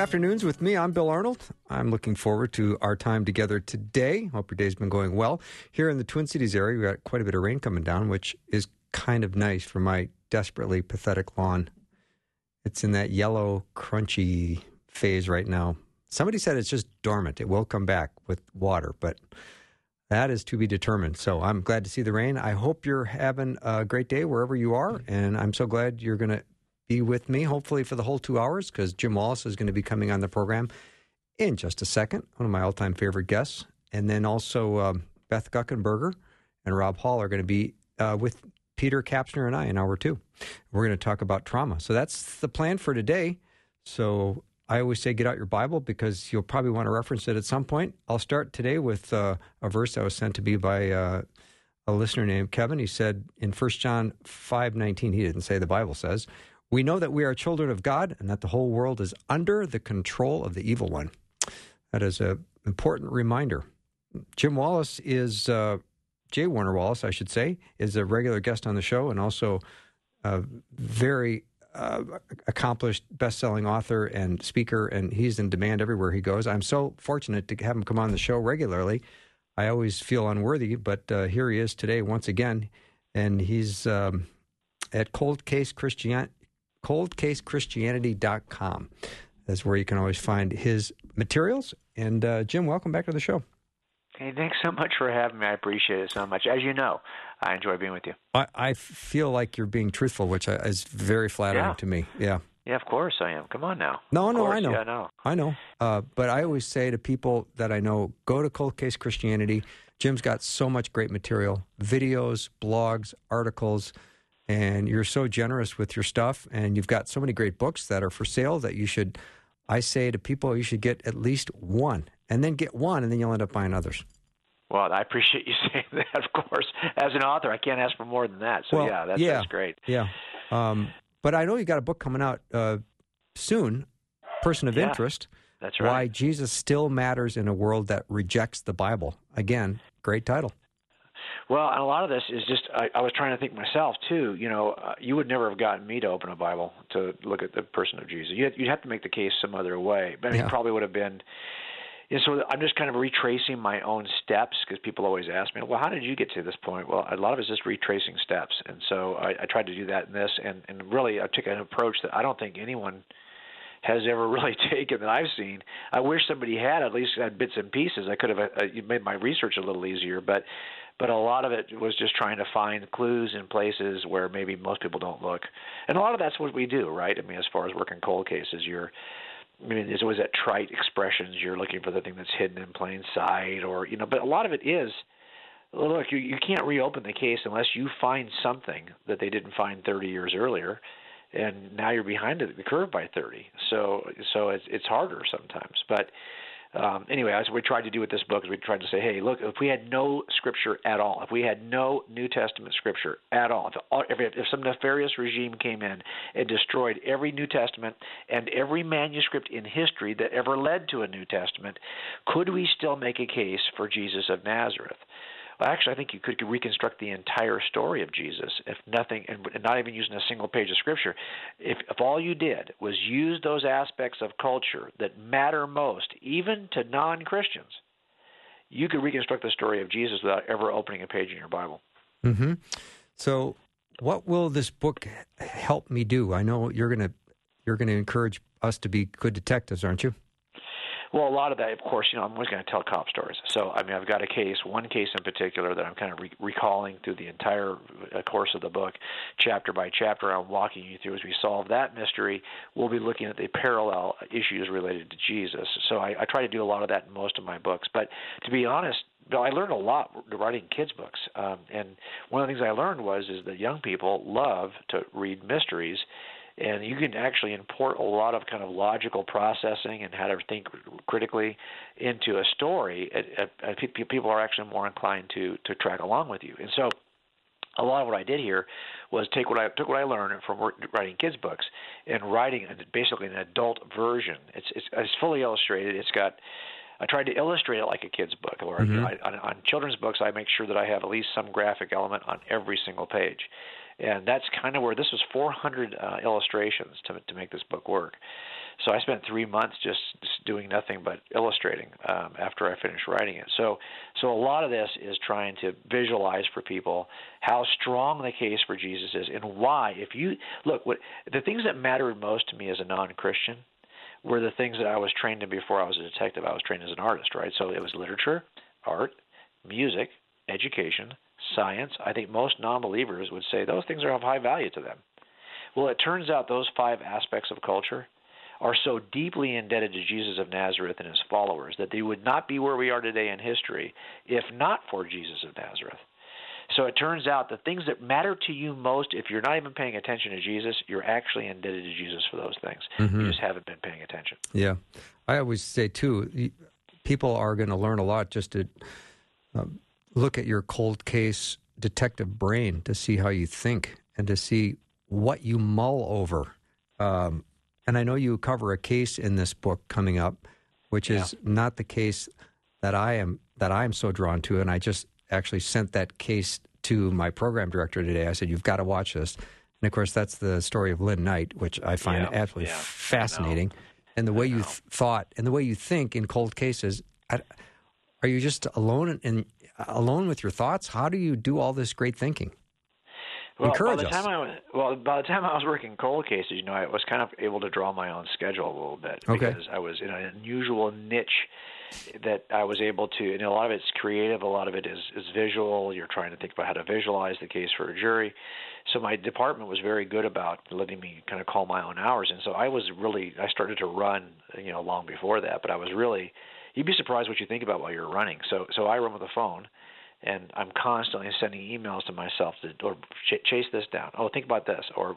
Afternoons with me. I'm Bill Arnold. I'm looking forward to our time together today. Hope your day's been going well. Here in the Twin Cities area, we got quite a bit of rain coming down, which is kind of nice for my desperately pathetic lawn. It's in that yellow, crunchy phase right now. Somebody said it's just dormant. It will come back with water, but that is to be determined. So I'm glad to see the rain. I hope you're having a great day wherever you are, and I'm so glad you're going to be with me, hopefully for the whole two hours, because Jim Wallace is going to be coming on the program in just a second. One of my all-time favorite guests, and then also um, Beth Guckenberger and Rob Hall are going to be uh, with Peter Kapsner and I in hour two. We're going to talk about trauma. So that's the plan for today. So I always say get out your Bible because you'll probably want to reference it at some point. I'll start today with uh, a verse that was sent to me by uh, a listener named Kevin. He said in 1 John 5:19, he didn't say the Bible says, "We know that we are children of God and that the whole world is under the control of the evil one." That is an important reminder. Jim Wallace is uh, J. Warner Wallace, I should say, is a regular guest on the show and also a very uh, accomplished best-selling author and speaker, and he's in demand everywhere he goes. I'm so fortunate to have him come on the show regularly. I always feel unworthy, but uh, here he is today once again, and he's um, at Cold Case Christian coldcasechristianity.com. That's where you can always find his materials. And uh, Jim, welcome back to the show. Hey, thanks so much for having me. I appreciate it so much. As you know, I enjoy being with you. I, I feel like you're being truthful, which is very flattering Yeah. to me. Yeah. Yeah, of course I am. Come on now. No, Of no, course. I know. Yeah, I know. I know. Uh, but I always say to people that I know, go to Cold Case Christianity. Jim's got so much great material videos, blogs, articles, and you're so generous with your stuff. And you've got so many great books that are for sale that you should, I say to people, you should get at least one and then get one, and then you'll end up buying others. Well, I appreciate you saying that. Of course, as an author, I can't ask for more than that. So Well, yeah, that's, yeah. that's great. Yeah. Um, but I know you got a book coming out uh, soon, Person of Yeah, Interest. That's right Why. Jesus Still Matters in a World That Rejects the Bible. Again, great title. Well, and a lot of this is just I, I was trying to think myself too. You know, uh, you would never have gotten me to open a Bible to look at the person of Jesus. You'd, you'd have to make the case some other way. But I mean, Yeah. it probably would have been. And so I'm just kind of retracing my own steps because people always ask me, "Well, how did you get to this point?" Well, a lot of it's just retracing steps, and so I, I tried to do that in this, and and really I took an approach that I don't think anyone has ever really taken that I've seen. I wish somebody had at least had bits and pieces. I could have uh, made my research a little easier, but but a lot of it was just trying to find clues in places where maybe most people don't look. And a lot of that's what we do, right? I mean, as far as working cold cases, you're I mean, there's always that trite expressions. You're looking for the thing that's hidden in plain sight, or you know. But a lot of it is, look, you you can't reopen the case unless you find something that they didn't find 30 years earlier, and now you're behind the curve by 30. So so it's it's harder sometimes. But um, anyway, as we tried to do with this book is we tried to say, hey, look, if we had no scripture at all, if we had no New Testament scripture at all, if, if, if some nefarious regime came in and destroyed every New Testament and every manuscript in history that ever led to a New Testament, could we still make a case for Jesus of Nazareth? Well, actually, I think you could reconstruct the entire story of Jesus if nothing, and not even using a single page of scripture. If, if all you did was use those aspects of culture that matter most, even to non Christians, you could reconstruct the story of Jesus without ever opening a page in your Bible. hmm So, what will this book help me do? I know you're gonna you're gonna encourage us to be good detectives, aren't you? Well, a lot of that, of course, you know, I'm always going to tell cop stories. So, I mean, I've got a case, one case in particular that I'm kind of re- recalling through the entire uh, course of the book, chapter by chapter. I'm walking you through as we solve that mystery. We'll be looking at the parallel issues related to Jesus. So, I, I try to do a lot of that in most of my books. But to be honest, I learned a lot writing kids books. Um, and one of the things I learned was is that young people love to read mysteries, and you can actually import a lot of kind of logical processing and how to think critically into a story. People are actually more inclined to to track along with you. And so a lot of what I did here was take what I took what I learned from writing kids books and writing basically an adult version. It's it's, it's fully illustrated. It's got I tried to illustrate it like a kid's book. Or mm-hmm. I, on, on children's books, I make sure that I have at least some graphic element on every single page, and that's kind of where this was 400 uh, illustrations to to make this book work. So I spent three months just, just doing nothing but illustrating um, after I finished writing it. So, so a lot of this is trying to visualize for people how strong the case for Jesus is and why. If you look, what the things that mattered most to me as a non-Christian were the things that I was trained in before I was a detective. I was trained as an artist, right? So it was literature, art, music, education, science. I think most non-believers would say those things are of high value to them. Well, it turns out those five aspects of culture are so deeply indebted to Jesus of Nazareth and his followers that they would not be where we are today in history if not for Jesus of Nazareth. So it turns out the things that matter to you most, if you're not even paying attention to Jesus, you're actually indebted to Jesus for those things. Mm-hmm. You just haven't been paying attention. Yeah. I always say, too, people are going to learn a lot just to uh, look at your cold case detective brain to see how you think and to see what you mull over. Um, and I know you cover a case in this book coming up, which yeah. is not the case that I am that I'm so drawn to. And I just actually sent that case to my program director today. I said, "You've got to watch this." And of course, that's the story of Lynn Knight, which I find yeah, absolutely yeah, fascinating. And the way you th- thought and the way you think in cold cases, I, are you just alone in, in alone with your thoughts? How do you do all this great thinking? Well, Encourage by the us. time I was, well, by the time I was working cold cases, you know, I was kind of able to draw my own schedule a little bit okay. because I was in an unusual niche that I was able to. And a lot of it's creative, a lot of it is is visual. You're trying to think about how to visualize the case for a jury. So my department was very good about letting me kind of call my own hours, and so I was really I started to run, you know, long before that. But I was really you'd be surprised what you think about while you're running. So so I run with a phone and I'm constantly sending emails to myself to or ch- chase this down. Oh, think about this, or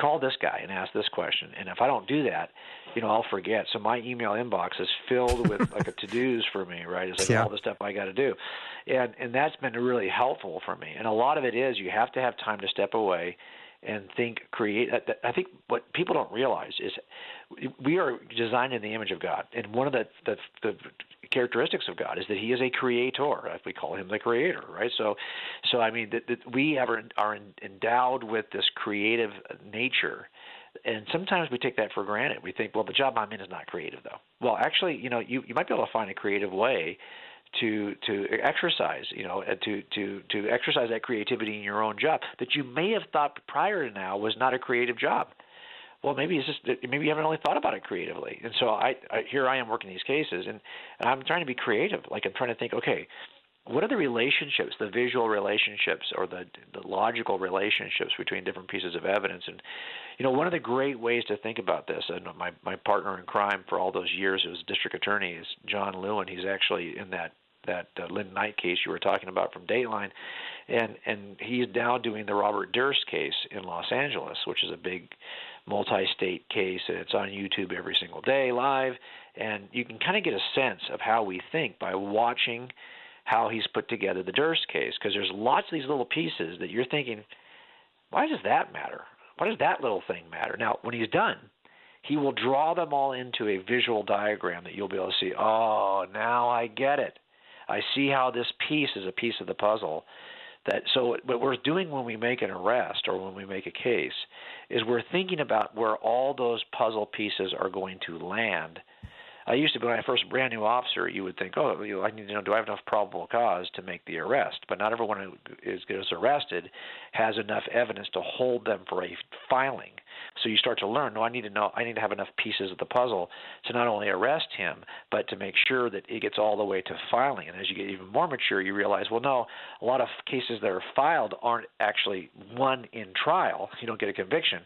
call this guy and ask this question. And if I don't do that, you know, I'll forget. So my email inbox is filled with like a to dos for me, right? It's like yeah. all the stuff I got to do, and and that's been really helpful for me. And a lot of it is you have to have time to step away and think create i think what people don't realize is we are designed in the image of god and one of the the, the characteristics of God is that He is a creator. If we call Him the Creator, right? So, so I mean that, that we are, are endowed with this creative nature, and sometimes we take that for granted. We think, well, the job I'm in is not creative, though. Well, actually, you know, you you might be able to find a creative way to to exercise, you know, uh, to to to exercise that creativity in your own job that you may have thought prior to now was not a creative job well, maybe it's just maybe you haven't really thought about it creatively. And so I, I here I am working these cases, and, and I'm trying to be creative. Like I'm trying to think, okay, what are the relationships, the visual relationships or the, the logical relationships between different pieces of evidence? And you know, one of the great ways to think about this, and my my partner in crime for all those years, was district attorney, is John Lewin. He's actually in that that uh, Lynn Knight case you were talking about from Dateline, and and he's now doing the Robert Durst case in Los Angeles, which is a big multi-state case, and it's on YouTube every single day live. And you can kind of get a sense of how we think by watching how he's put together the Durst case, because there's lots of these little pieces that you're thinking, why does that matter? Why does that little thing matter? Now, when he's done, he will draw them all into a visual diagram that you'll be able to see. Oh, now I get it. I see how this piece is a piece of the puzzle that so what we're doing when we make an arrest or when we make a case is we're thinking about where all those puzzle pieces are going to land. I used to be when I first brand new officer, you would think, oh, you know, I need to know, do I have enough probable cause to make the arrest? But not everyone who is, is arrested has enough evidence to hold them for a filing. So you start to learn. No, I need to know. I need to have enough pieces of the puzzle to not only arrest him, but to make sure that it gets all the way to filing. And as you get even more mature, you realize, well, no, a lot of cases that are filed aren't actually won in trial. You don't get a conviction.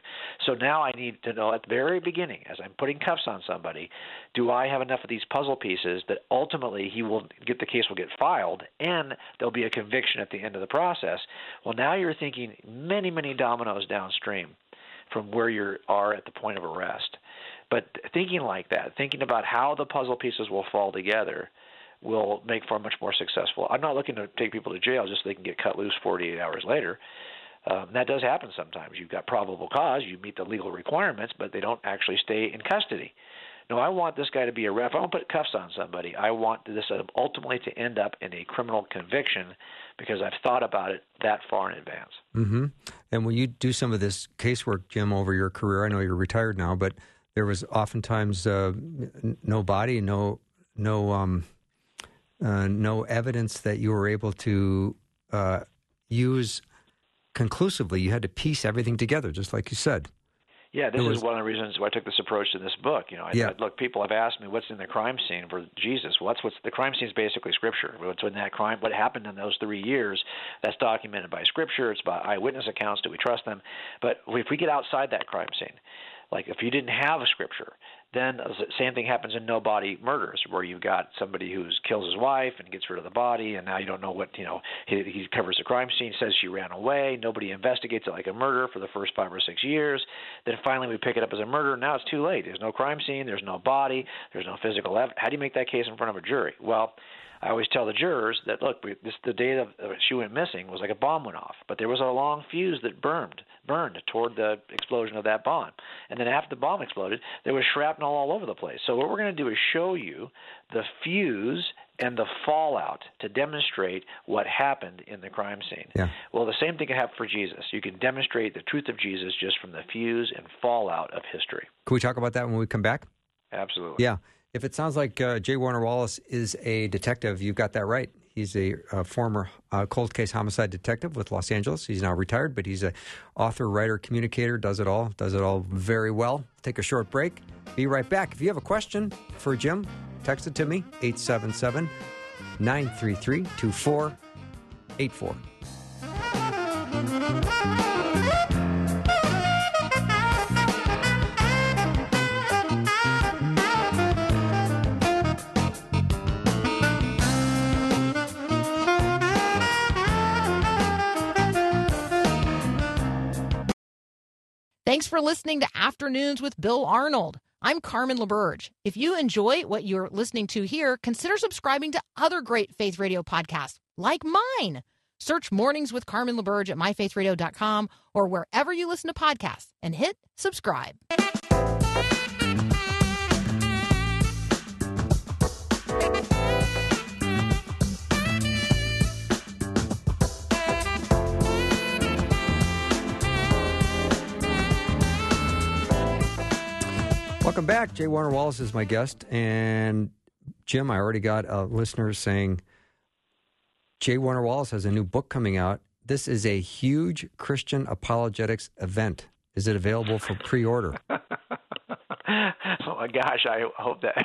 So now I need to know at the very beginning, as I'm putting cuffs on somebody, do I have enough of these puzzle pieces that ultimately he will get the case will get filed and there'll be a conviction at the end of the process? Well, now you're thinking many, many dominoes downstream from where you are at the point of arrest. But thinking like that, thinking about how the puzzle pieces will fall together, will make for a much more successful. I'm not looking to take people to jail just so they can get cut loose 48 hours later. Um, that does happen sometimes. You've got probable cause, you meet the legal requirements, but they don't actually stay in custody. No, I want this guy to be a ref. I don't put cuffs on somebody. I want this ultimately to end up in a criminal conviction because I've thought about it that far in advance. Mm-hmm. And when you do some of this casework, Jim, over your career, I know you're retired now, but there was oftentimes uh, no body, no no um, uh, no evidence that you were able to uh, use conclusively. You had to piece everything together, just like you said. Yeah, this was, is one of the reasons why I took this approach in this book. You know, I, yeah. look, people have asked me what's in the crime scene for Jesus. Well, that's what's the crime scene is basically Scripture. What's in that crime? What happened in those three years? That's documented by Scripture. It's by eyewitness accounts. Do we trust them? But if we get outside that crime scene, like if you didn't have a Scripture, then the same thing happens in no body murders, where you've got somebody who kills his wife and gets rid of the body, and now you don't know what you know. He, he covers the crime scene, says she ran away. Nobody investigates it like a murder for the first five or six years. Then finally we pick it up as a murder. Now it's too late. There's no crime scene. There's no body. There's no physical evidence. How do you make that case in front of a jury? Well, I always tell the jurors that look, this the day that she went missing was like a bomb went off, but there was a long fuse that burned burned toward the explosion of that bomb, and then after the bomb exploded, there was shrapnel all over the place. So what we're going to do is show you the fuse and the fallout to demonstrate what happened in the crime scene. Yeah. Well, the same thing can happen for Jesus. You can demonstrate the truth of Jesus just from the fuse and fallout of history. Can we talk about that when we come back? Absolutely. Yeah. If it sounds like uh, J. Warner Wallace is a detective, you've got that right. He's a, a former uh, cold case homicide detective with Los Angeles. He's now retired, but he's a author, writer, communicator. Does it all. Does it all very well. Take a short break. Be right back. If you have a question for Jim, text it to me 877 933 2484. Thanks for listening to Afternoons with Bill Arnold. I'm Carmen LaBerge. If you enjoy what you're listening to here, consider subscribing to other great faith radio podcasts like mine. Search Mornings with Carmen LaBerge at myfaithradio.com or wherever you listen to podcasts and hit subscribe. Welcome back. J. Warner Wallace is my guest. And Jim, I already got a listener saying J. Warner Wallace has a new book coming out. This is a huge Christian apologetics event. Is it available for pre order? oh my gosh, I hope that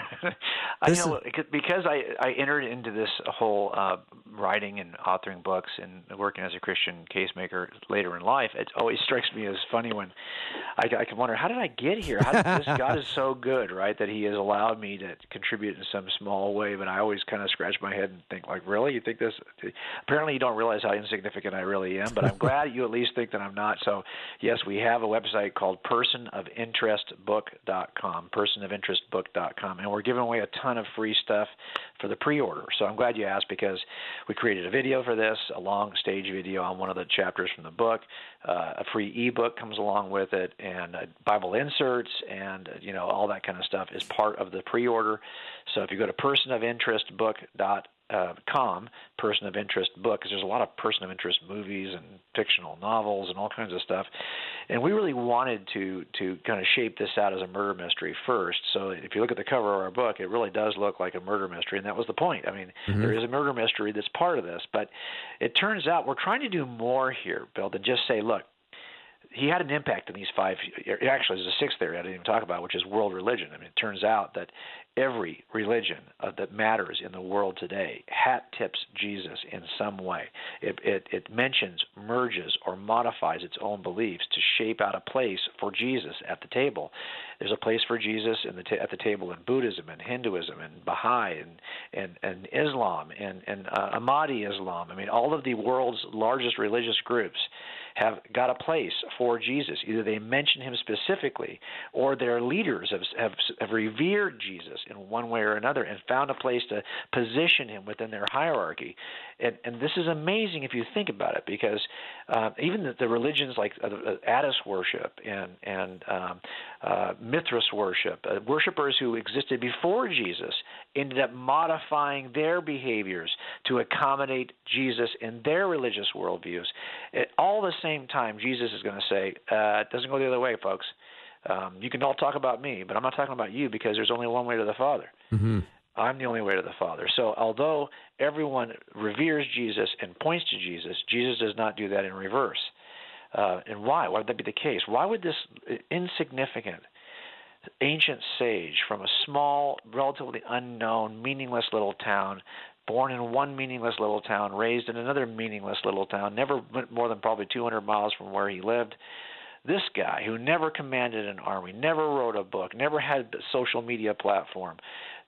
I this know is, because I I entered into this whole uh, writing and authoring books and working as a Christian casemaker later in life. It always strikes me as funny when I, I can wonder how did I get here? How did this God is so good, right? That He has allowed me to contribute in some small way. But I always kind of scratch my head and think, like, really, you think this? Apparently, you don't realize how insignificant I really am. But I'm glad you at least think that I'm not. So yes, we have a website called personofinterestbook.com, personofinterestbook.com, and we're giving away a ton of free stuff for the pre-order. So I'm glad you asked because we created a video for this, a long stage video on one of the chapters from the book. Uh, a free ebook comes along with it, and uh, Bible inserts, and uh, you know all that kind of stuff is part of the pre-order. So if you go to personofinterestbook.com uh, com person of interest book because there's a lot of person of interest movies and fictional novels and all kinds of stuff. And we really wanted to to kind of shape this out as a murder mystery first. So if you look at the cover of our book it really does look like a murder mystery and that was the point. I mean mm-hmm. there is a murder mystery that's part of this. But it turns out we're trying to do more here bill than just say look he had an impact in these five. Actually, there's a sixth theory I didn't even talk about, which is world religion. I mean, it turns out that every religion uh, that matters in the world today hat tips Jesus in some way. It, it, it mentions, merges, or modifies its own beliefs to shape out a place for Jesus at the table. There's a place for Jesus in the ta- at the table in Buddhism and Hinduism and Baha'i and and, and Islam and and uh, Ahmadi Islam. I mean, all of the world's largest religious groups have got a place for Jesus. Either they mention him specifically, or their leaders have, have, have revered Jesus in one way or another and found a place to position him within their hierarchy. And, and this is amazing if you think about it, because uh, even the, the religions like uh, Attis worship and and um, uh, Mithras worship, uh, worshippers who existed before Jesus, ended up modifying their behaviors to accommodate Jesus in their religious worldviews. At all the same time, Jesus is going to say, uh, "It doesn't go the other way, folks." Um, you can all talk about me, but I'm not talking about you because there's only one way to the Father. Mm-hmm. I'm the only way to the Father. So, although everyone reveres Jesus and points to Jesus, Jesus does not do that in reverse. Uh, and why? Why would that be the case? Why would this insignificant ancient sage from a small, relatively unknown, meaningless little town, born in one meaningless little town, raised in another meaningless little town, never went more than probably 200 miles from where he lived, this guy who never commanded an army, never wrote a book, never had a social media platform,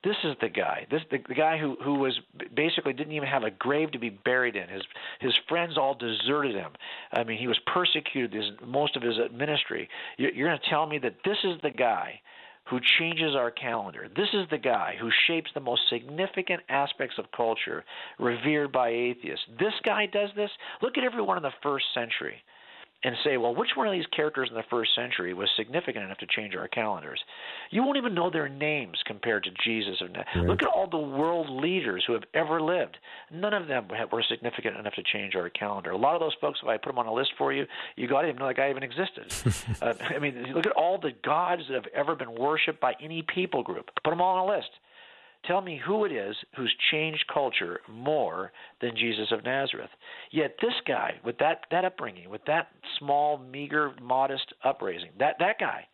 this is the guy. This the, the guy who who was basically didn't even have a grave to be buried in. His his friends all deserted him. I mean, he was persecuted his, most of his ministry. You're, you're going to tell me that this is the guy who changes our calendar. This is the guy who shapes the most significant aspects of culture, revered by atheists. This guy does this. Look at everyone in the first century and say, well, which one of these characters in the first century was significant enough to change our calendars? You won't even know their names compared to Jesus. Right. Look at all the world leaders who have ever lived. None of them were significant enough to change our calendar. A lot of those folks, if I put them on a list for you, you got to even know that guy even existed. uh, I mean, look at all the gods that have ever been worshipped by any people group. Put them all on a list. Tell me who it is who's changed culture more than Jesus of Nazareth. Yet this guy, with that, that upbringing, with that small, meager, modest upraising, that, that guy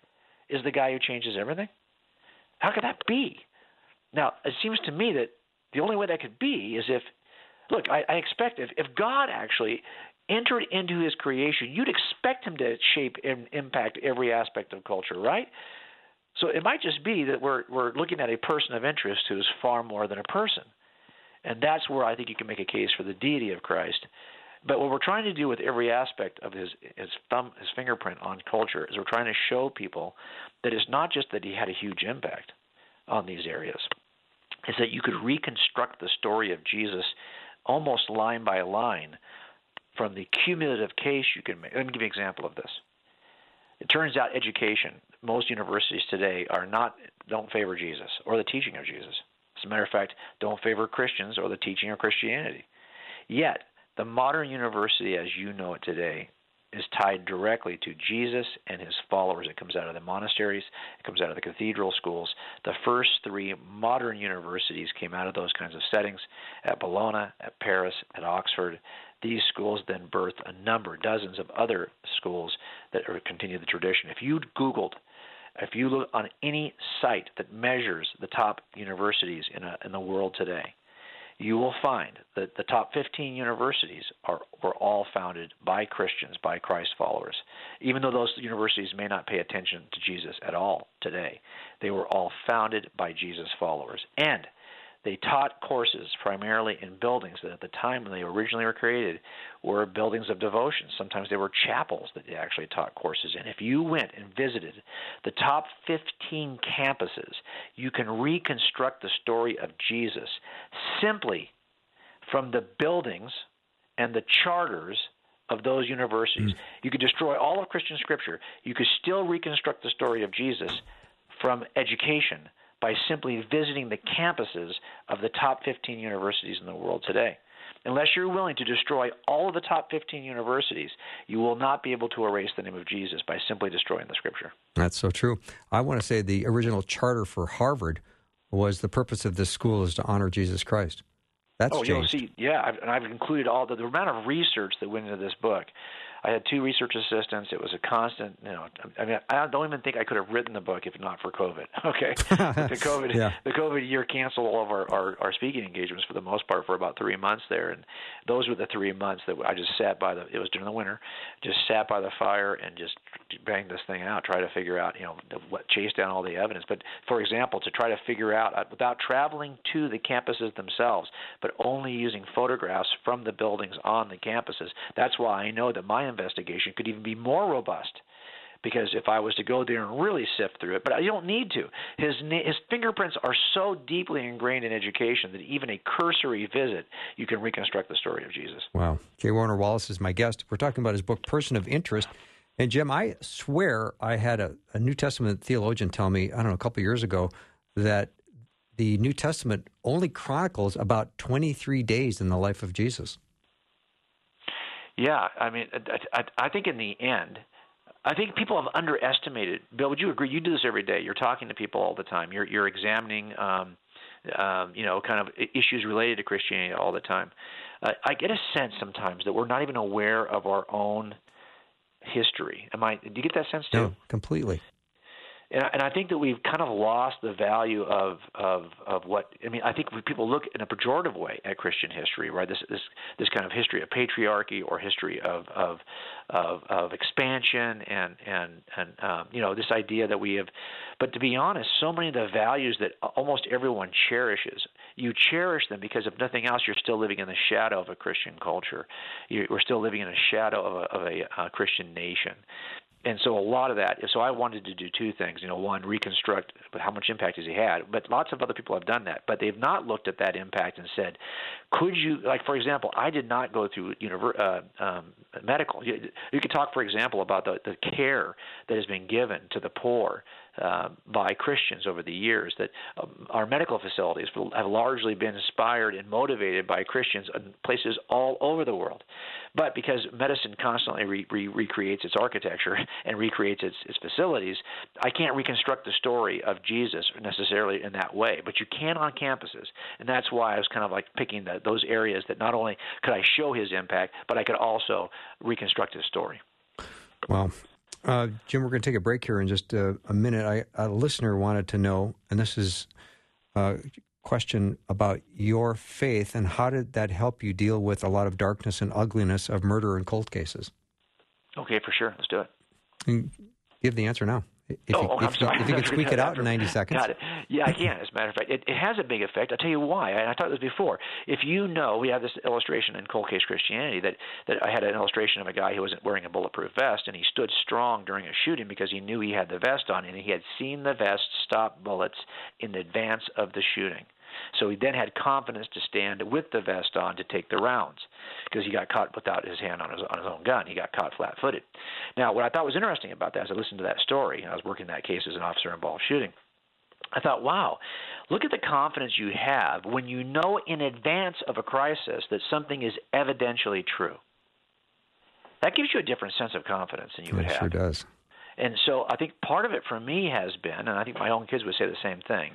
is the guy who changes everything? How could that be? Now, it seems to me that the only way that could be is if, look, I, I expect if, if God actually entered into his creation, you'd expect him to shape and impact every aspect of culture, right? So it might just be that we're we're looking at a person of interest who's far more than a person, and that's where I think you can make a case for the deity of Christ. But what we're trying to do with every aspect of his his thumb his fingerprint on culture is we're trying to show people that it's not just that he had a huge impact on these areas, is that you could reconstruct the story of Jesus almost line by line from the cumulative case you can make. Let me give you an example of this. It turns out education, most universities today are not don't favor Jesus or the teaching of Jesus. As a matter of fact, don't favor Christians or the teaching of Christianity. Yet, the modern university as you know it today is tied directly to Jesus and his followers. It comes out of the monasteries, it comes out of the cathedral schools. The first three modern universities came out of those kinds of settings at Bologna, at Paris, at Oxford. These schools then birthed a number, dozens of other schools that continue the tradition. If you Googled, if you look on any site that measures the top universities in, a, in the world today, you will find that the top 15 universities are were all founded by Christians, by Christ followers. Even though those universities may not pay attention to Jesus at all today, they were all founded by Jesus followers. And they taught courses primarily in buildings that at the time when they originally were created were buildings of devotion. Sometimes they were chapels that they actually taught courses in. If you went and visited the top 15 campuses, you can reconstruct the story of Jesus simply from the buildings and the charters of those universities. Mm. You could destroy all of Christian scripture. You could still reconstruct the story of Jesus from education by simply visiting the campuses of the top 15 universities in the world today. Unless you're willing to destroy all of the top 15 universities, you will not be able to erase the name of Jesus by simply destroying the scripture. That's so true. I want to say the original charter for Harvard was the purpose of this school is to honor Jesus Christ. That's oh, changed. you see, yeah, I've, and I've included all the, the amount of research that went into this book. I had two research assistants. It was a constant, you know. I mean, I don't even think I could have written the book if not for COVID. Okay, the COVID, yeah. the COVID year canceled all of our, our our speaking engagements for the most part for about three months there, and those were the three months that I just sat by the. It was during the winter, just sat by the fire and just banged this thing out, try to figure out, you know, what chase down all the evidence. But for example, to try to figure out uh, without traveling to the campuses themselves, but only using photographs from the buildings on the campuses. That's why I know that my investigation could even be more robust because if I was to go there and really sift through it, but I don't need to. His his fingerprints are so deeply ingrained in education that even a cursory visit, you can reconstruct the story of Jesus. Wow. J. Warner Wallace is my guest. We're talking about his book, Person of Interest. And Jim, I swear I had a, a New Testament theologian tell me, I don't know, a couple years ago, that the New Testament only chronicles about 23 days in the life of Jesus. Yeah, I mean, I, I, I think in the end, I think people have underestimated. Bill, would you agree? You do this every day. You're talking to people all the time. You're you're examining, um, um, you know, kind of issues related to Christianity all the time. Uh, I get a sense sometimes that we're not even aware of our own history. Am I? Do you get that sense too? No, completely and, and I think that we've kind of lost the value of of of what I mean. I think people look in a pejorative way at Christian history, right? This this this kind of history of patriarchy or history of of of, of expansion and and and um, you know this idea that we have. But to be honest, so many of the values that almost everyone cherishes, you cherish them because if nothing else, you're still living in the shadow of a Christian culture. You, we're still living in a shadow of a, of a, a Christian nation, and so a lot of that. So I wanted to do two things. You know, one, reconstruct but how much impact has he had. But lots of other people have done that, but they've not looked at that impact and said, could you, like for example, I did not go through uh, um, medical. You, you could talk, for example, about the, the care that has been given to the poor uh, by Christians over the years. That um, our medical facilities have largely been inspired and motivated by Christians in places all over the world. But because medicine constantly re- re- recreates its architecture and recreates its, its facilities, I can't reconstruct the story of Jesus necessarily in that way. But you can on campuses, and that's why I was kind of like picking the, those areas that not only could I show his impact, but I could also reconstruct his story. Well, uh, Jim, we're going to take a break here in just a, a minute. I, a listener wanted to know, and this is a question about your faith and how did that help you deal with a lot of darkness and ugliness of murder and cold cases? Okay, for sure. Let's do it. And give the answer now. If oh, you, oh, if, if you could squeak it out in 90 seconds. Got it. Yeah, I can. As a matter of fact, it, it has a big effect. I'll tell you why. I, I talked this before. If you know, we have this illustration in Cold Case Christianity that, that I had an illustration of a guy who wasn't wearing a bulletproof vest, and he stood strong during a shooting because he knew he had the vest on, and he had seen the vest stop bullets in advance of the shooting. So he then had confidence to stand with the vest on to take the rounds because he got caught without his hand on his on his own gun. He got caught flat-footed. Now, what I thought was interesting about that as I listened to that story, and I was working that case as an officer involved shooting. I thought, wow, look at the confidence you have when you know in advance of a crisis that something is evidentially true. That gives you a different sense of confidence than you it would have. Sure does. And so I think part of it for me has been, and I think my own kids would say the same thing,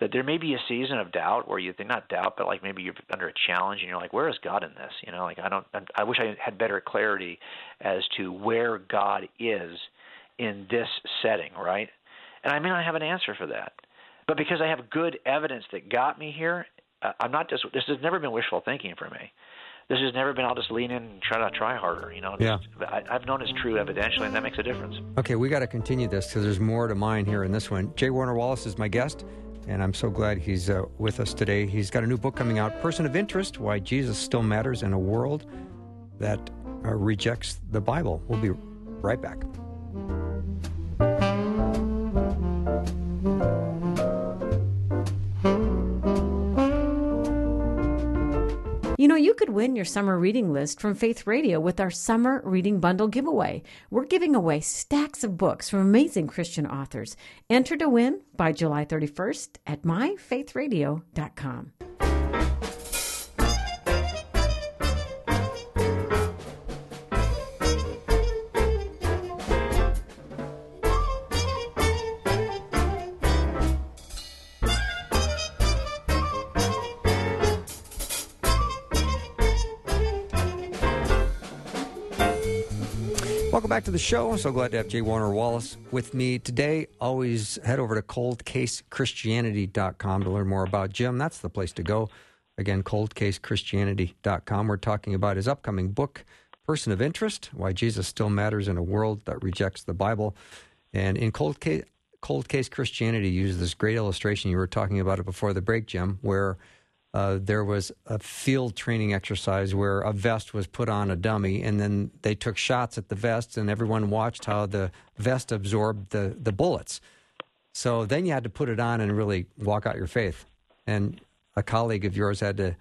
that there may be a season of doubt where you think not doubt, but like maybe you're under a challenge and you're like, where is God in this? You know, like I don't, I wish I had better clarity as to where God is in this setting, right? And I may not have an answer for that, but because I have good evidence that got me here, uh, I'm not just. This has never been wishful thinking for me this has never been. I'll just lean in and try to try harder. You know. Yeah. I, have known it's true evidentially, and that makes a difference. Okay, we got to continue this because there's more to mine here in this one. J. Warner Wallace is my guest, and I'm so glad he's uh, with us today. He's got a new book coming out, "Person of Interest: Why Jesus Still Matters in a World That uh, Rejects the Bible." We'll be right back. You could win your summer reading list from Faith Radio with our summer reading bundle giveaway. We're giving away stacks of books from amazing Christian authors. Enter to win by July 31st at myfaithradio.com. back to the show. So glad to have J. Warner Wallace with me today. Always head over to coldcasechristianity.com to learn more about Jim. That's the place to go. Again, coldcasechristianity.com. We're talking about his upcoming book, Person of Interest Why Jesus Still Matters in a World That Rejects the Bible. And in Cold Case, Cold Case Christianity uses this great illustration. You were talking about it before the break, Jim, where uh, there was a field training exercise where a vest was put on a dummy, and then they took shots at the vest, and everyone watched how the vest absorbed the, the bullets. So then you had to put it on and really walk out your faith. And a colleague of yours had to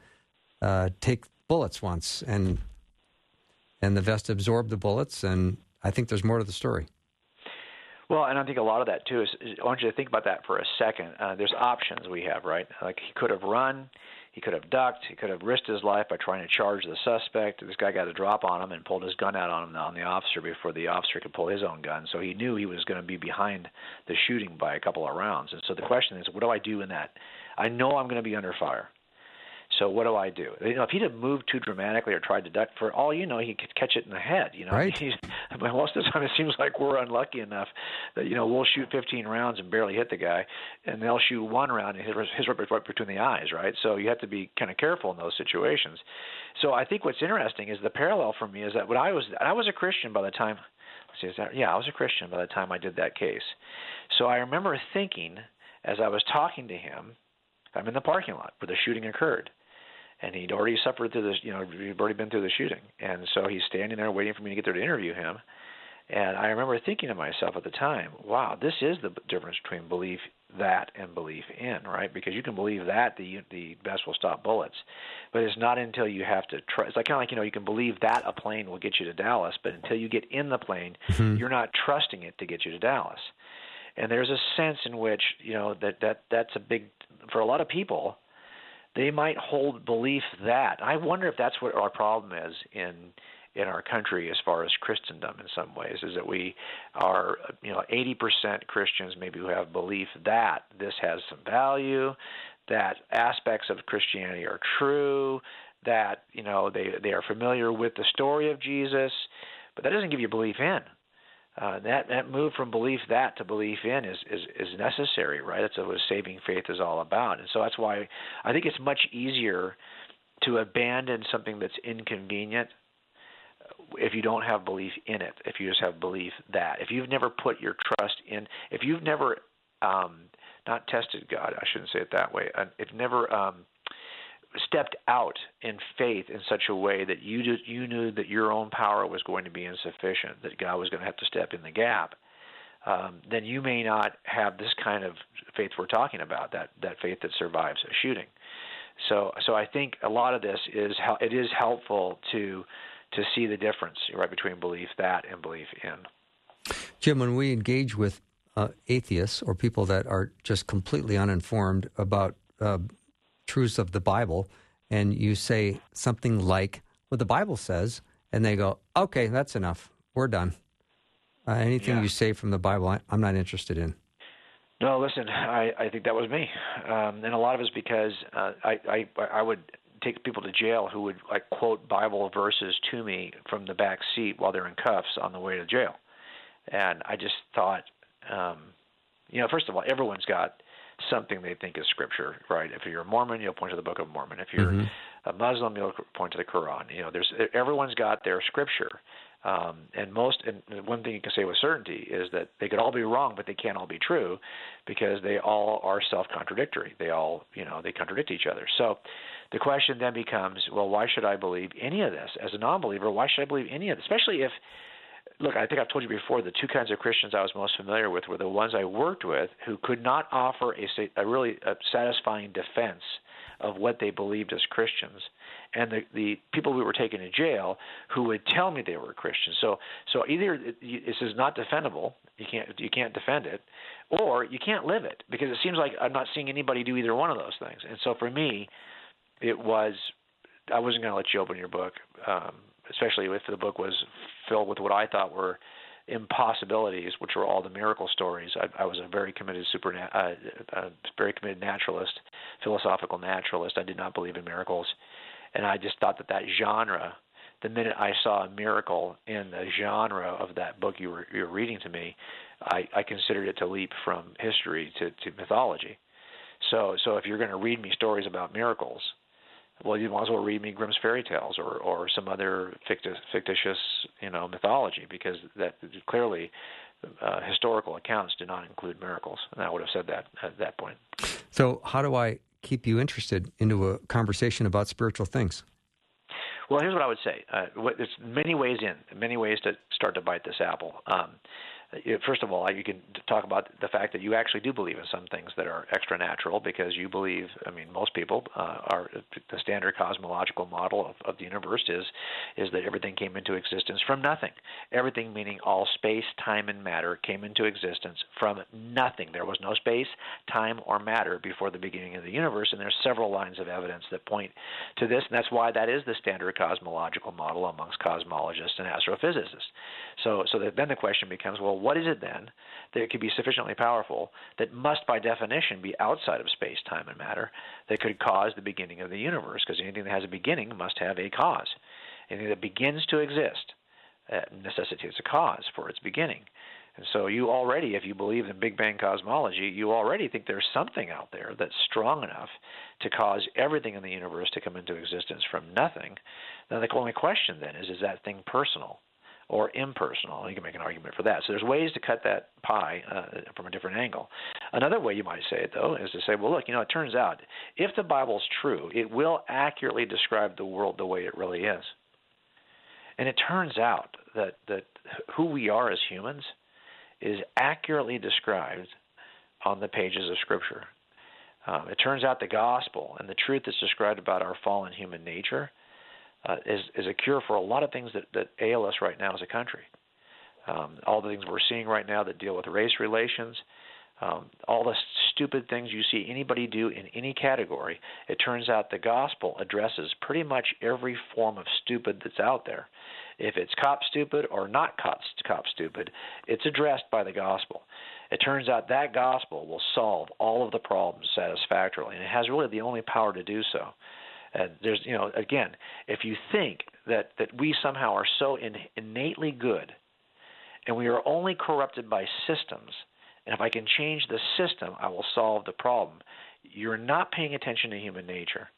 uh, take bullets once, and and the vest absorbed the bullets. And I think there's more to the story. Well, and I think a lot of that too is, I want you to think about that for a second. Uh, there's options we have, right? Like he could have run, he could have ducked. He could have risked his life by trying to charge the suspect. This guy got a drop on him and pulled his gun out on him on the officer before the officer could pull his own gun. So he knew he was going to be behind the shooting by a couple of rounds. And so the question is, what do I do in that? I know I'm going to be under fire. So what do I do? You know, if he'd have moved too dramatically or tried to duck, for all you know, he could catch it in the head. You know, right. He's, most of the time it seems like we're unlucky enough that you know we'll shoot 15 rounds and barely hit the guy, and they'll shoot one round and his his right between the eyes, right? So you have to be kind of careful in those situations. So I think what's interesting is the parallel for me is that when I was I was a Christian by the time. See, is that, yeah, I was a Christian by the time I did that case. So I remember thinking as I was talking to him, I'm in the parking lot where the shooting occurred and he'd already suffered through this. You know, he'd already been through the shooting, and so he's standing there waiting for me to get there to interview him. And I remember thinking to myself at the time, "Wow, this is the difference between belief that and belief in, right? Because you can believe that the the best will stop bullets, but it's not until you have to try. It's like kind of like you know you can believe that a plane will get you to Dallas, but until you get in the plane, mm-hmm. you're not trusting it to get you to Dallas. And there's a sense in which you know that that that's a big for a lot of people they might hold belief that. I wonder if that's what our problem is in in our country as far as Christendom in some ways is that we are you know 80% Christians maybe who have belief that this has some value, that aspects of Christianity are true, that you know they they are familiar with the story of Jesus, but that doesn't give you belief in uh, that that move from belief that to belief in is is, is necessary, right? That's what saving faith is all about, and so that's why I think it's much easier to abandon something that's inconvenient if you don't have belief in it. If you just have belief that, if you've never put your trust in, if you've never um, not tested God, I shouldn't say it that way. Uh, if never um, stepped out in faith in such a way that you did, you knew that your own power was going to be insufficient, that God was going to have to step in the gap, um, then you may not have this kind of faith we're talking about that that faith that survives a shooting. So so I think a lot of this is it is helpful to to see the difference right between belief that and belief in. Jim, when we engage with uh, atheists or people that are just completely uninformed about uh, truths of the Bible and you say something like what the Bible says, and they go, okay, that's enough. We're done. Uh, anything yeah. you say from the Bible, I, am not interested in. No, listen, I, I think that was me. Um, and a lot of it's because uh, I, I, I would take people to jail who would like quote Bible verses to me from the back seat while they're in cuffs on the way to jail. And I just thought, um, you know, first of all, everyone's got something they think is scripture, right? If you're a Mormon, you'll point to the Book of Mormon. If you're mm-hmm. a Muslim, you'll point to the Quran. You know, there's everyone's got their scripture. Um, and most, and one thing you can say with certainty is that they could all be wrong, but they can't all be true, because they all are self-contradictory. They all, you know, they contradict each other. So, the question then becomes, well, why should I believe any of this as a non-believer? Why should I believe any of this, especially if look, I think I've told you before the two kinds of Christians I was most familiar with were the ones I worked with who could not offer a, a really a satisfying defense of what they believed as Christians, and the the people we were taking to jail who would tell me they were Christians. So so either this is not defendable, you can't you can't defend it, or you can't live it because it seems like I'm not seeing anybody do either one of those things. And so for me, it was I wasn't going to let you open your book. Um, especially if the book was filled with what I thought were impossibilities, which were all the miracle stories. I, I was a very committed super, uh, a very committed naturalist, philosophical naturalist. I did not believe in miracles, and I just thought that that genre the minute I saw a miracle in the genre of that book you were you were reading to me, I, I considered it to leap from history to, to mythology. So so if you're going to read me stories about miracles, well, you might as well read me Grimm's fairy tales or or some other fictitious, fictitious you know mythology because that clearly uh, historical accounts do not include miracles, and I would have said that at that point. So how do I keep you interested into a conversation about spiritual things? Well, here's what I would say. Uh, there's many ways in, many ways to start to bite this apple. Um, first of all, you can talk about the fact that you actually do believe in some things that are extra natural because you believe. I mean, most people uh, are the standard cosmological model of, of the universe is is that everything came into existence from nothing. Everything, meaning all space, time, and matter, came into existence from nothing. There was no space, time, or matter before the beginning of the universe, and there's several lines of evidence that point to this, and that's why that is the standard cosmological model amongst cosmologists and astrophysicists. So, so then the question becomes, well what is it then that could be sufficiently powerful that must, by definition, be outside of space, time, and matter that could cause the beginning of the universe? Because anything that has a beginning must have a cause. Anything that begins to exist uh, necessitates a cause for its beginning. And so you already, if you believe in Big Bang cosmology, you already think there's something out there that's strong enough to cause everything in the universe to come into existence from nothing. Now the only question then is, is that thing personal? Or impersonal. You can make an argument for that. So there's ways to cut that pie uh, from a different angle. Another way you might say it, though, is to say, well, look, you know, it turns out if the Bible's true, it will accurately describe the world the way it really is. And it turns out that, that who we are as humans is accurately described on the pages of Scripture. Um, it turns out the gospel and the truth that's described about our fallen human nature uh, is is a cure for a lot of things that that ail us right now as a country. Um, all the things we're seeing right now that deal with race relations, um, all the stupid things you see anybody do in any category, it turns out the gospel addresses pretty much every form of stupid that's out there. If it's cop stupid or not cop, cop stupid, it's addressed by the gospel. It turns out that gospel will solve all of the problems satisfactorily, and it has really the only power to do so. And there's, you know, again, if you think that that we somehow are so in, innately good, and we are only corrupted by systems, and if I can change the system, I will solve the problem. You're not paying attention to human nature.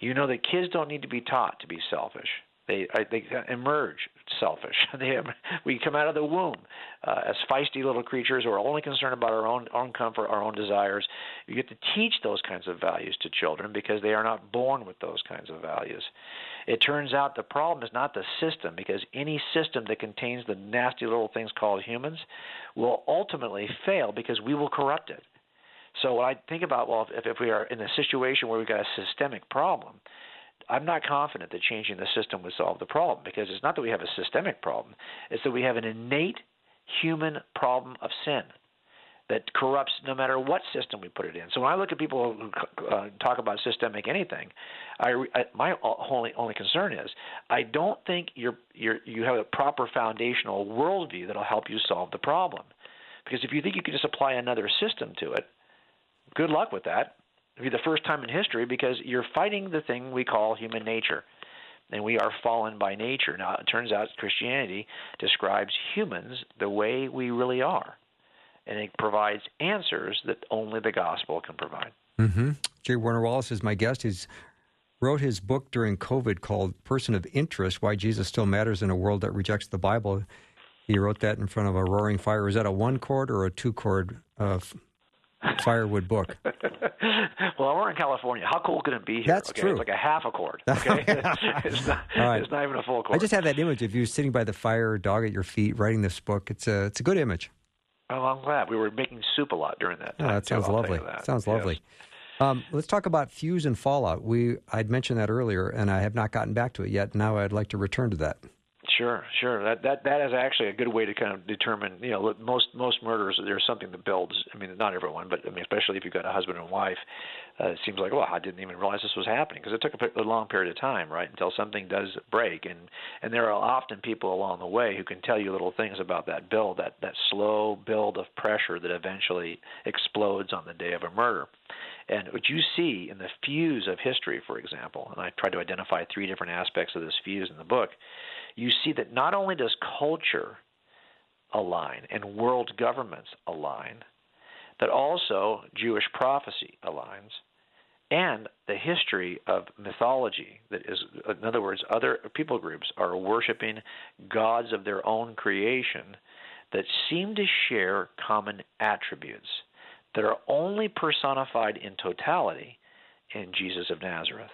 You know that kids don't need to be taught to be selfish. They they emerge selfish. They we come out of the womb uh, as feisty little creatures who are only concerned about our own own comfort, our own desires. You get to teach those kinds of values to children because they are not born with those kinds of values. It turns out the problem is not the system because any system that contains the nasty little things called humans will ultimately fail because we will corrupt it. So when I think about well, if, if we are in a situation where we've got a systemic problem, I'm not confident that changing the system would solve the problem because it's not that we have a systemic problem, it's that we have an innate human problem of sin that corrupts no matter what system we put it in. So when I look at people who uh, talk about systemic anything, I, I, my only only concern is I don't think you're, you're you have a proper foundational worldview that'll help you solve the problem. Because if you think you can just apply another system to it, good luck with that be the first time in history because you're fighting the thing we call human nature. And we are fallen by nature. Now, it turns out Christianity describes humans the way we really are. And it provides answers that only the gospel can provide. Mm-hmm. J. Warner Wallace is my guest. He's wrote his book during COVID called Person of Interest Why Jesus Still Matters in a World That Rejects the Bible. He wrote that in front of a roaring fire. Is that a one cord or a two cord uh, firewood book. well, we're in California. How cool could it be here? That's okay? true. It's like a half a cord. Okay, it's, not, right. it's not even a full cord. I just have that image of you sitting by the fire, dog at your feet, writing this book. It's a it's a good image. Oh, I'm glad we were making soup a lot during that. Time, oh, that sounds too, lovely. That. Sounds lovely. Yes. Um, let's talk about fuse and fallout. We I'd mentioned that earlier, and I have not gotten back to it yet. Now I'd like to return to that. Sure, sure. That that that is actually a good way to kind of determine. You know, most most murders there's something that builds. I mean, not everyone, but I mean, especially if you've got a husband and wife, uh, it seems like, well, I didn't even realize this was happening because it took a, a long period of time, right, until something does break. And and there are often people along the way who can tell you little things about that build, that that slow build of pressure that eventually explodes on the day of a murder. And what you see in the fuse of history, for example, and I tried to identify three different aspects of this fuse in the book you see that not only does culture align and world governments align, but also Jewish prophecy aligns, and the history of mythology that is, in other words, other people groups are worshiping gods of their own creation that seem to share common attributes that are only personified in totality in Jesus of Nazareth.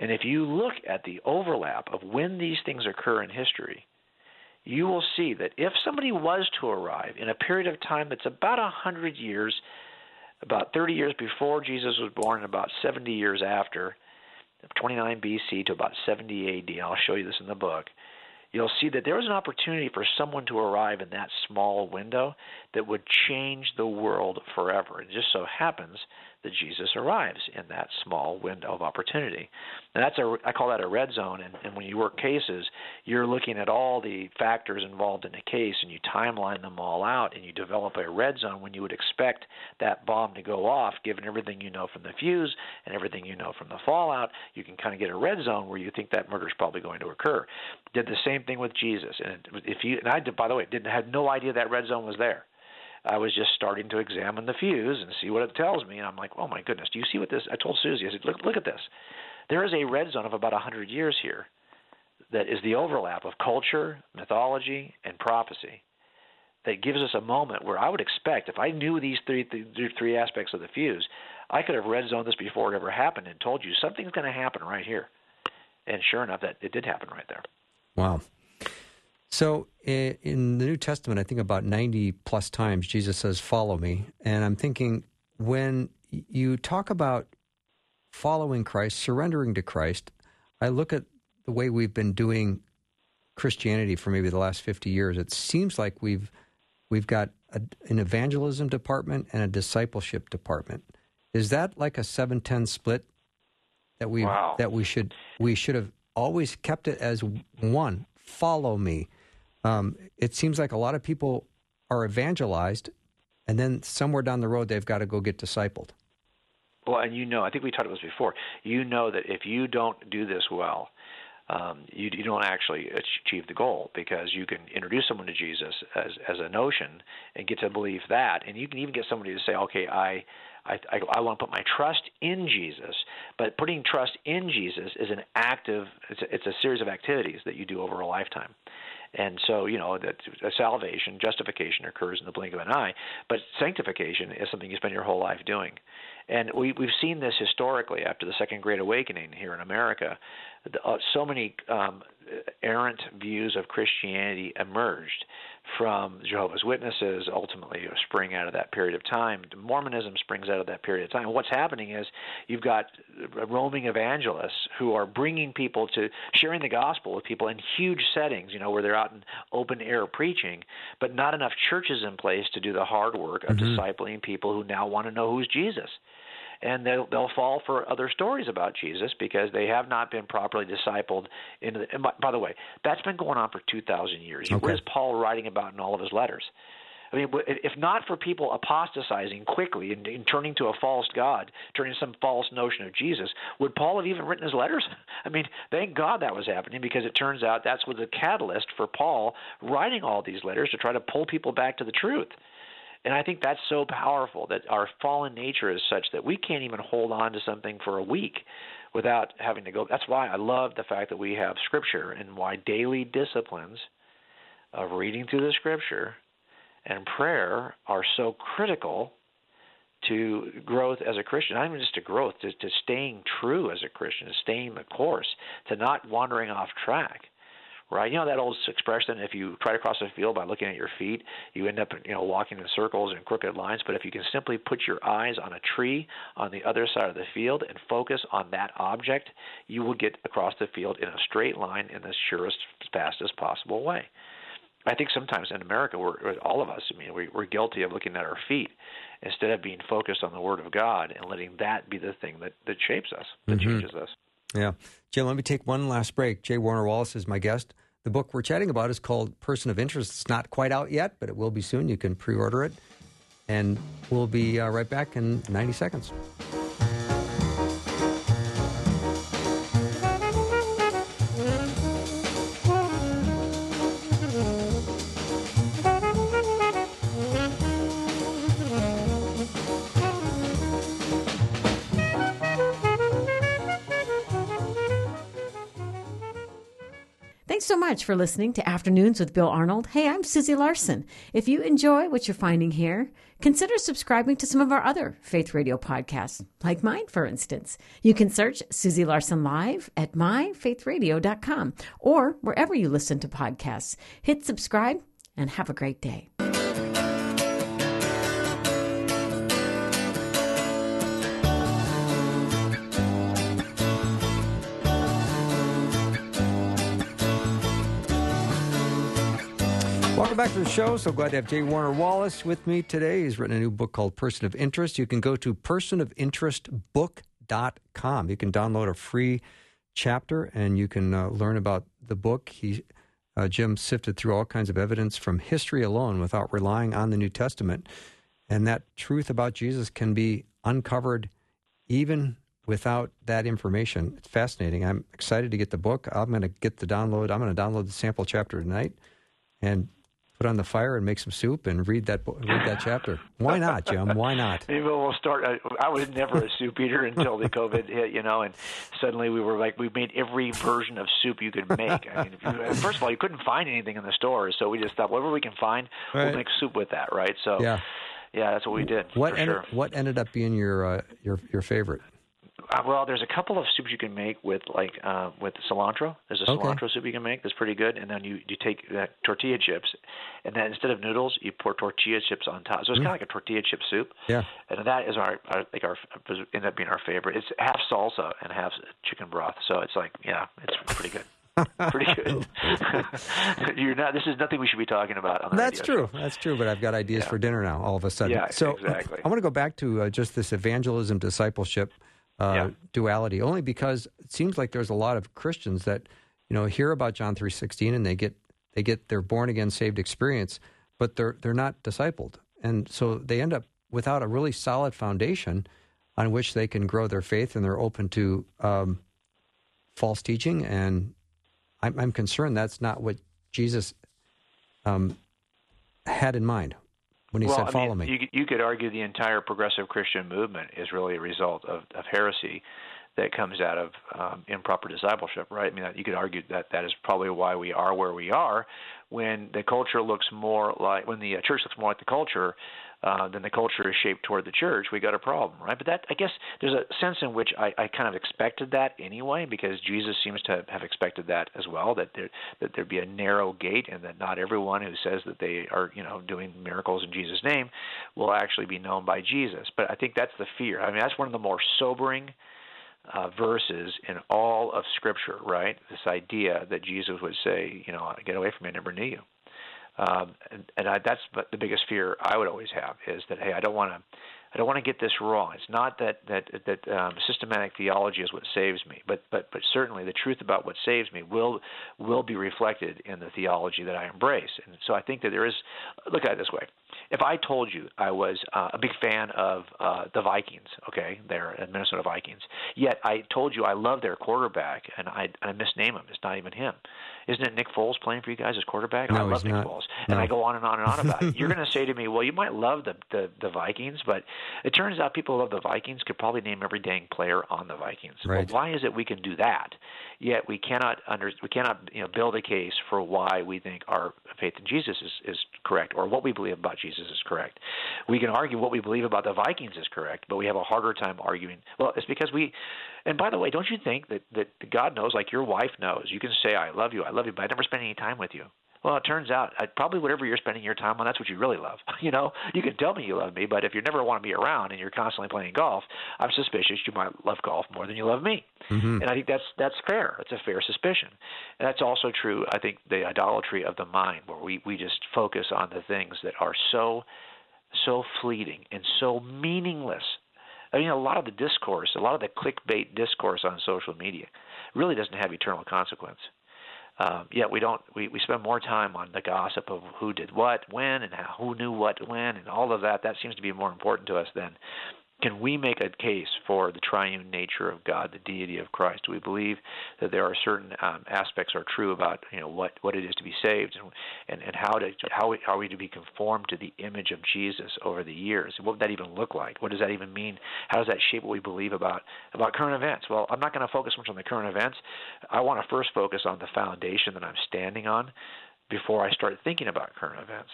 And if you look at the overlap of when these things occur in history, you will see that if somebody was to arrive in a period of time that's about 100 years, about 30 years before Jesus was born, and about 70 years after, 29 BC to about 70 AD, I'll show you this in the book, you'll see that there was an opportunity for someone to arrive in that small window that would change the world forever. It just so happens that Jesus arrives in that small window of opportunity. And that's a I call that a red zone. And, and when you work cases, you're looking at all the factors involved in a case, and you timeline them all out, and you develop a red zone when you would expect that bomb to go off, given everything you know from the fuse and everything you know from the fallout. You can kind of get a red zone where you think that murder is probably going to occur. Did the same thing with Jesus, and if you and I did, by the way, didn't had no idea that red zone was there. I was just starting to examine the fuse and see what it tells me. And I'm like, oh my goodness, do you see what this? I told Susie, I said, look, look at this. There is a red zone of about 100 years here that is the overlap of culture, mythology, and prophecy that gives us a moment where I would expect, if I knew these three, th- three aspects of the fuse, I could have red zoned this before it ever happened and told you something's going to happen right here. And sure enough, that it did happen right there. Wow. So in the New Testament, I think about 90 plus times Jesus says, Follow me. And I'm thinking, when you talk about following Christ, surrendering to Christ, I look at the way we've been doing Christianity for maybe the last 50 years. It seems like we've we've got a, an evangelism department and a discipleship department. Is that like a 7-10 split that we wow. that we should we should have always kept it as one? Follow me um, it seems like a lot of people are evangelized, and then somewhere down the road they've got to go get discipled. Well, and you know, I think we talked about this before. You know that if you don't do this well, um, you, you don't actually achieve the goal because you can introduce someone to Jesus as as a notion and get to believe that, and you can even get somebody to say, okay, I. I, I, I want to put my trust in Jesus, but putting trust in Jesus is an active. It's a, it's a series of activities that you do over a lifetime. And so, you know, that salvation, justification occurs in the blink of an eye, but sanctification is something you spend your whole life doing. And we, we've seen this historically after the Second Great Awakening here in America. Uh, so many um, errant views of Christianity emerged from Jehovah's Witnesses, ultimately spring out of that period of time. Mormonism springs out of that period of time. What's happening is you've got roaming evangelists who are bringing people to sharing the gospel with people in huge settings, you know, where they're out in open air preaching, but not enough churches in place to do the hard work of mm-hmm. discipling people who now want to know who's Jesus and they'll they'll fall for other stories about Jesus because they have not been properly discipled. In the, and by, by the way, that's been going on for two thousand years. Okay. What is Paul writing about in all of his letters? I mean, if not for people apostatizing quickly and, and turning to a false god, turning to some false notion of Jesus, would Paul have even written his letters? I mean, thank God that was happening because it turns out that's what the catalyst for Paul writing all these letters to try to pull people back to the truth. And I think that's so powerful that our fallen nature is such that we can't even hold on to something for a week without having to go. That's why I love the fact that we have Scripture and why daily disciplines of reading through the Scripture and prayer are so critical to growth as a Christian, not even just to growth, to, to staying true as a Christian, to staying the course, to not wandering off track right? You know that old expression: if you try to cross a field by looking at your feet, you end up, you know, walking in circles and crooked lines. But if you can simply put your eyes on a tree on the other side of the field and focus on that object, you will get across the field in a straight line in the surest, fastest possible way. I think sometimes in America, we're all of us. I mean, we're guilty of looking at our feet instead of being focused on the Word of God and letting that be the thing that that shapes us, that mm-hmm. changes us. Yeah. Jim, let me take one last break. J. Warner Wallace is my guest. The book we're chatting about is called Person of Interest. It's not quite out yet, but it will be soon. You can pre order it. And we'll be uh, right back in 90 seconds. So much for listening to Afternoons with Bill Arnold. Hey, I'm Susie Larson. If you enjoy what you're finding here, consider subscribing to some of our other Faith Radio podcasts, like mine, for instance. You can search Susie Larson Live at myfaithradio.com or wherever you listen to podcasts. Hit subscribe and have a great day. Back to the show. So glad to have J. Warner Wallace with me today. He's written a new book called Person of Interest. You can go to personofinterestbook.com. You can download a free chapter and you can uh, learn about the book. He, uh, Jim sifted through all kinds of evidence from history alone without relying on the New Testament. And that truth about Jesus can be uncovered even without that information. It's fascinating. I'm excited to get the book. I'm going to get the download. I'm going to download the sample chapter tonight and put on the fire and make some soup and read that read that chapter. Why not, Jim? Why not? Maybe we'll start. I, I was never a soup eater until the COVID hit, you know, and suddenly we were like, we made every version of soup you could make. I mean, you, first of all, you couldn't find anything in the stores, so we just thought whatever we can find, right. we'll make soup with that, right? So yeah. Yeah, that's what we did. What ended, sure. what ended up being your uh, your your favorite? Uh, well, there's a couple of soups you can make with like uh, with cilantro. There's a okay. cilantro soup you can make that's pretty good, and then you you take uh, tortilla chips, and then instead of noodles, you pour tortilla chips on top. So it's mm. kind of like a tortilla chip soup. Yeah. And that is our, our like our ended up being our favorite. It's half salsa and half chicken broth, so it's like yeah, it's pretty good. pretty good. You're not. This is nothing we should be talking about. That's true. That's true. But I've got ideas yeah. for dinner now. All of a sudden. Yeah, so exactly. I want to go back to uh, just this evangelism discipleship uh, yeah. duality, only because it seems like there's a lot of Christians that you know hear about John three sixteen and they get they get their born again saved experience, but they're they're not discipled, and so they end up without a really solid foundation on which they can grow their faith, and they're open to um, false teaching. And I'm, I'm, concerned that's not what Jesus um, had in mind when he well, said, I "Follow mean, me." You, you could argue the entire progressive Christian movement is really a result of, of heresy that comes out of um, improper discipleship, right? I mean, you could argue that that is probably why we are where we are. When the culture looks more like, when the uh, church looks more like the culture, uh, then the culture is shaped toward the church, we got a problem, right? But that I guess there's a sense in which I, I kind of expected that anyway, because Jesus seems to have expected that as well, that there that there be a narrow gate, and that not everyone who says that they are you know doing miracles in Jesus' name will actually be known by Jesus. But I think that's the fear. I mean, that's one of the more sobering. Uh, verses in all of Scripture, right? This idea that Jesus would say, you know, get away from me, I never knew you. Um, and and I, that's the biggest fear I would always have is that hey, I don't want to. I don't want to get this wrong. It's not that that that um, systematic theology is what saves me, but but but certainly the truth about what saves me will will be reflected in the theology that I embrace. And so I think that there is. Look at it this way: if I told you I was uh, a big fan of uh, the Vikings, okay, they're Minnesota Vikings, yet I told you I love their quarterback and I, I misname him, it's not even him. Isn't it Nick Foles playing for you guys as quarterback? No, I love Nick not. Foles, no. and I go on and on and on about it. You're going to say to me, well, you might love the, the the Vikings, but It turns out people who love the Vikings could probably name every dang player on the Vikings. Right. Well, why is it we can do that, yet we cannot under we cannot you know build a case for why we think our faith in Jesus is is correct or what we believe about Jesus is correct. We can argue what we believe about the Vikings is correct, but we have a harder time arguing. Well, it's because we. And by the way, don't you think that that God knows, like your wife knows? You can say, "I love you, I love you," but I never spend any time with you. Well, it turns out I, probably whatever you're spending your time on, that's what you really love. You know, you can tell me you love me, but if you never want to be around and you're constantly playing golf, I'm suspicious you might love golf more than you love me. Mm-hmm. And I think that's that's fair. It's a fair suspicion. And that's also true. I think the idolatry of the mind, where we we just focus on the things that are so so fleeting and so meaningless. I mean, a lot of the discourse, a lot of the clickbait discourse on social media, really doesn't have eternal consequence. Um, yet we don't. We, we spend more time on the gossip of who did what, when, and how, who knew what when, and all of that. That seems to be more important to us than can we make a case for the triune nature of God, the deity of Christ? Do we believe that there are certain um, aspects are true about you know what, what it is to be saved and and, and how to how, are we to be conformed to the image of Jesus over the years? What would that even look like? What does that even mean? How does that shape what we believe about about current events? Well, I'm not going to focus much on the current events. I want to first focus on the foundation that I'm standing on before I start thinking about current events.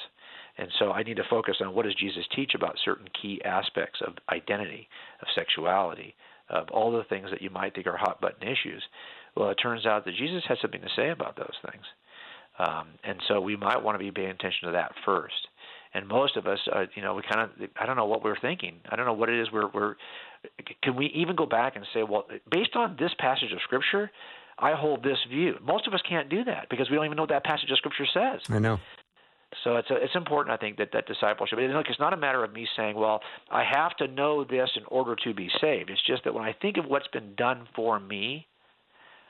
And so I need to focus on what does Jesus teach about certain key aspects of identity, of sexuality, of all the things that you might think are hot button issues. Well, it turns out that Jesus has something to say about those things. Um, and so we might want to be paying attention to that first. And most of us, uh, you know, we kind of, I don't know what we're thinking. I don't know what it is we're, we're, can we even go back and say, well, based on this passage of Scripture, I hold this view. Most of us can't do that because we don't even know what that passage of Scripture says. I know. So it's a, it's important, I think, that that discipleship. And look, it's not a matter of me saying, "Well, I have to know this in order to be saved." It's just that when I think of what's been done for me,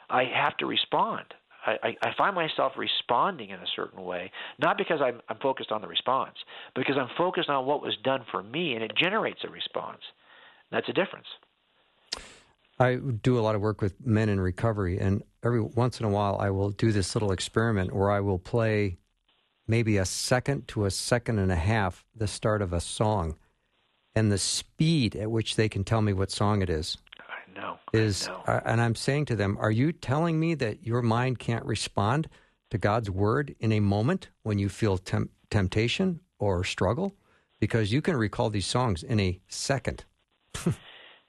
I have to respond. I, I, find myself responding in a certain way, not because I'm, I'm focused on the response, but because I'm focused on what was done for me, and it generates a response. That's a difference. I do a lot of work with men in recovery, and every once in a while, I will do this little experiment where I will play maybe a second to a second and a half the start of a song. And the speed at which they can tell me what song it is. I know is I know. Uh, and i'm saying to them are you telling me that your mind can't respond to god's word in a moment when you feel temp- temptation or struggle? Because you can recall these songs in a second.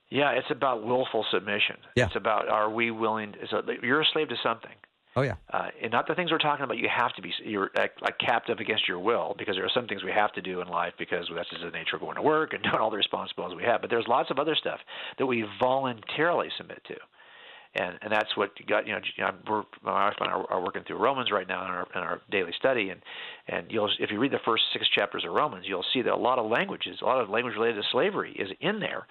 Yeah it's about willful submission. Yeah. it's about are we willing so you're a slave to something oh yeah uh, and not the things we're talking about. You have to be you're like, captive against your will because there are some things we have to do in life because that's just the nature of going to work and doing all the responsibilities we have. But there's lots of other stuff that we voluntarily submit to, and and that's what got. You know, we're my wife and I are working through Romans right now in our in our daily study, and and you'll if you read the first six chapters of Romans, you'll see that a lot of languages, a lot of language related to slavery is in there,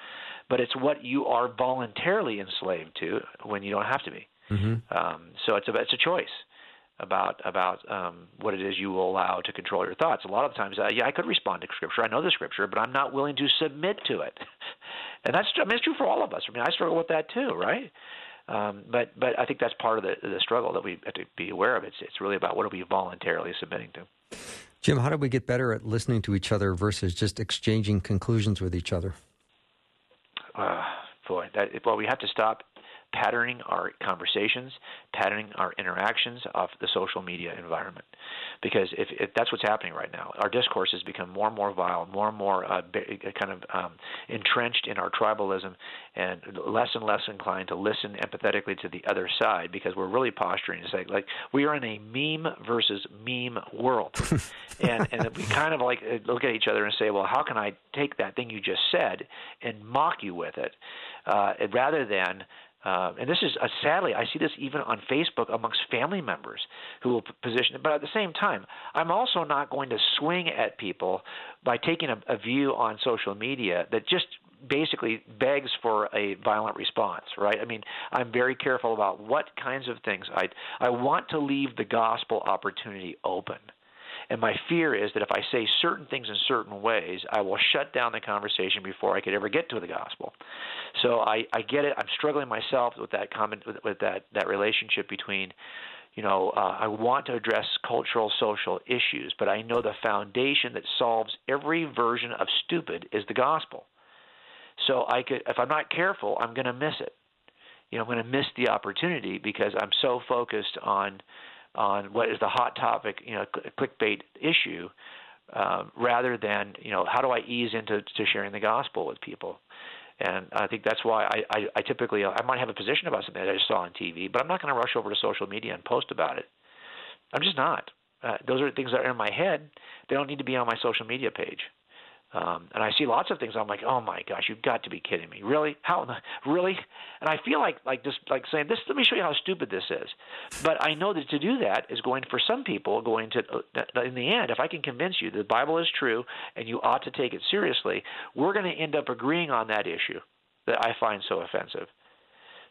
but it's what you are voluntarily enslaved to when you don't have to be. Mm-hmm. Um, so it's a it's a choice about about um, what it is you will allow to control your thoughts. A lot of times, uh, yeah, I could respond to scripture. I know the scripture, but I'm not willing to submit to it. and that's I mean, it's true for all of us. I mean, I struggle with that too, right? Um, but but I think that's part of the the struggle that we have to be aware of. It's it's really about what are we voluntarily submitting to. jim how do we get better at listening to each other versus just exchanging conclusions with each other Uh, boy, that well, we have to stop patterning our conversations, patterning our interactions off the social media environment. Because if, if that's what's happening right now, our discourse has become more and more vile, more and more uh, kind of um, entrenched in our tribalism, and less and less inclined to listen empathetically to the other side because we're really posturing to say, like, we are in a meme versus meme world. and, and we kind of like look at each other and say, well, how can I take that thing you just said and mock you with it, uh, rather than uh, and this is uh, sadly, I see this even on Facebook amongst family members who will position it. But at the same time, I'm also not going to swing at people by taking a, a view on social media that just basically begs for a violent response, right? I mean, I'm very careful about what kinds of things I I want to leave the gospel opportunity open. And my fear is that if I say certain things in certain ways, I will shut down the conversation before I could ever get to the gospel. So I, I get it. I'm struggling myself with that comment with, with that that relationship between, you know, uh, I want to address cultural social issues, but I know the foundation that solves every version of stupid is the gospel. So I could, if I'm not careful, I'm going to miss it. You know, I'm going to miss the opportunity because I'm so focused on on what is the hot topic, you know, clickbait issue, uh, rather than you know how do I ease into to sharing the gospel with people. And I think that's why I, I, I typically I might have a position about something that I just saw on TV, but I'm not going to rush over to social media and post about it. I'm just not. Uh, those are things that are in my head. They don't need to be on my social media page. Um, and I see lots of things. I'm like, oh my gosh, you've got to be kidding me! Really? How? Really? And I feel like like just like saying this. Let me show you how stupid this is. But I know that to do that is going for some people going to uh, in the end. If I can convince you that the Bible is true and you ought to take it seriously, we're going to end up agreeing on that issue that I find so offensive.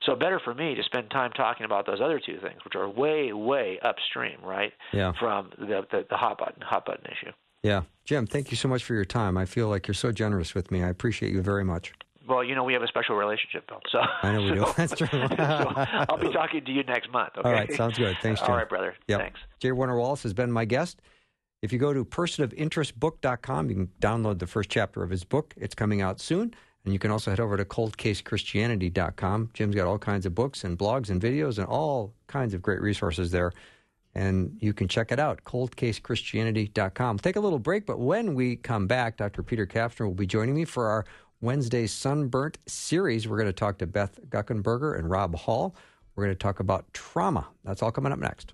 So better for me to spend time talking about those other two things, which are way, way upstream, right? Yeah. From the, the the hot button hot button issue. Yeah, Jim, thank you so much for your time. I feel like you're so generous with me. I appreciate you very much. Well, you know, we have a special relationship, Bill. So I know we so, do. That's true. so I'll be talking to you next month. Okay? All right, sounds good. Thanks, Jim. All right, brother. Yep. Thanks. J. Warner Wallace has been my guest. If you go to personofinterestbook.com, you can download the first chapter of his book. It's coming out soon. And you can also head over to coldcasechristianity.com. Jim's got all kinds of books and blogs and videos and all kinds of great resources there and you can check it out, coldcasechristianity.com. Take a little break, but when we come back, Dr. Peter Kapsner will be joining me for our Wednesday Sunburnt series. We're going to talk to Beth Guckenberger and Rob Hall. We're going to talk about trauma. That's all coming up next.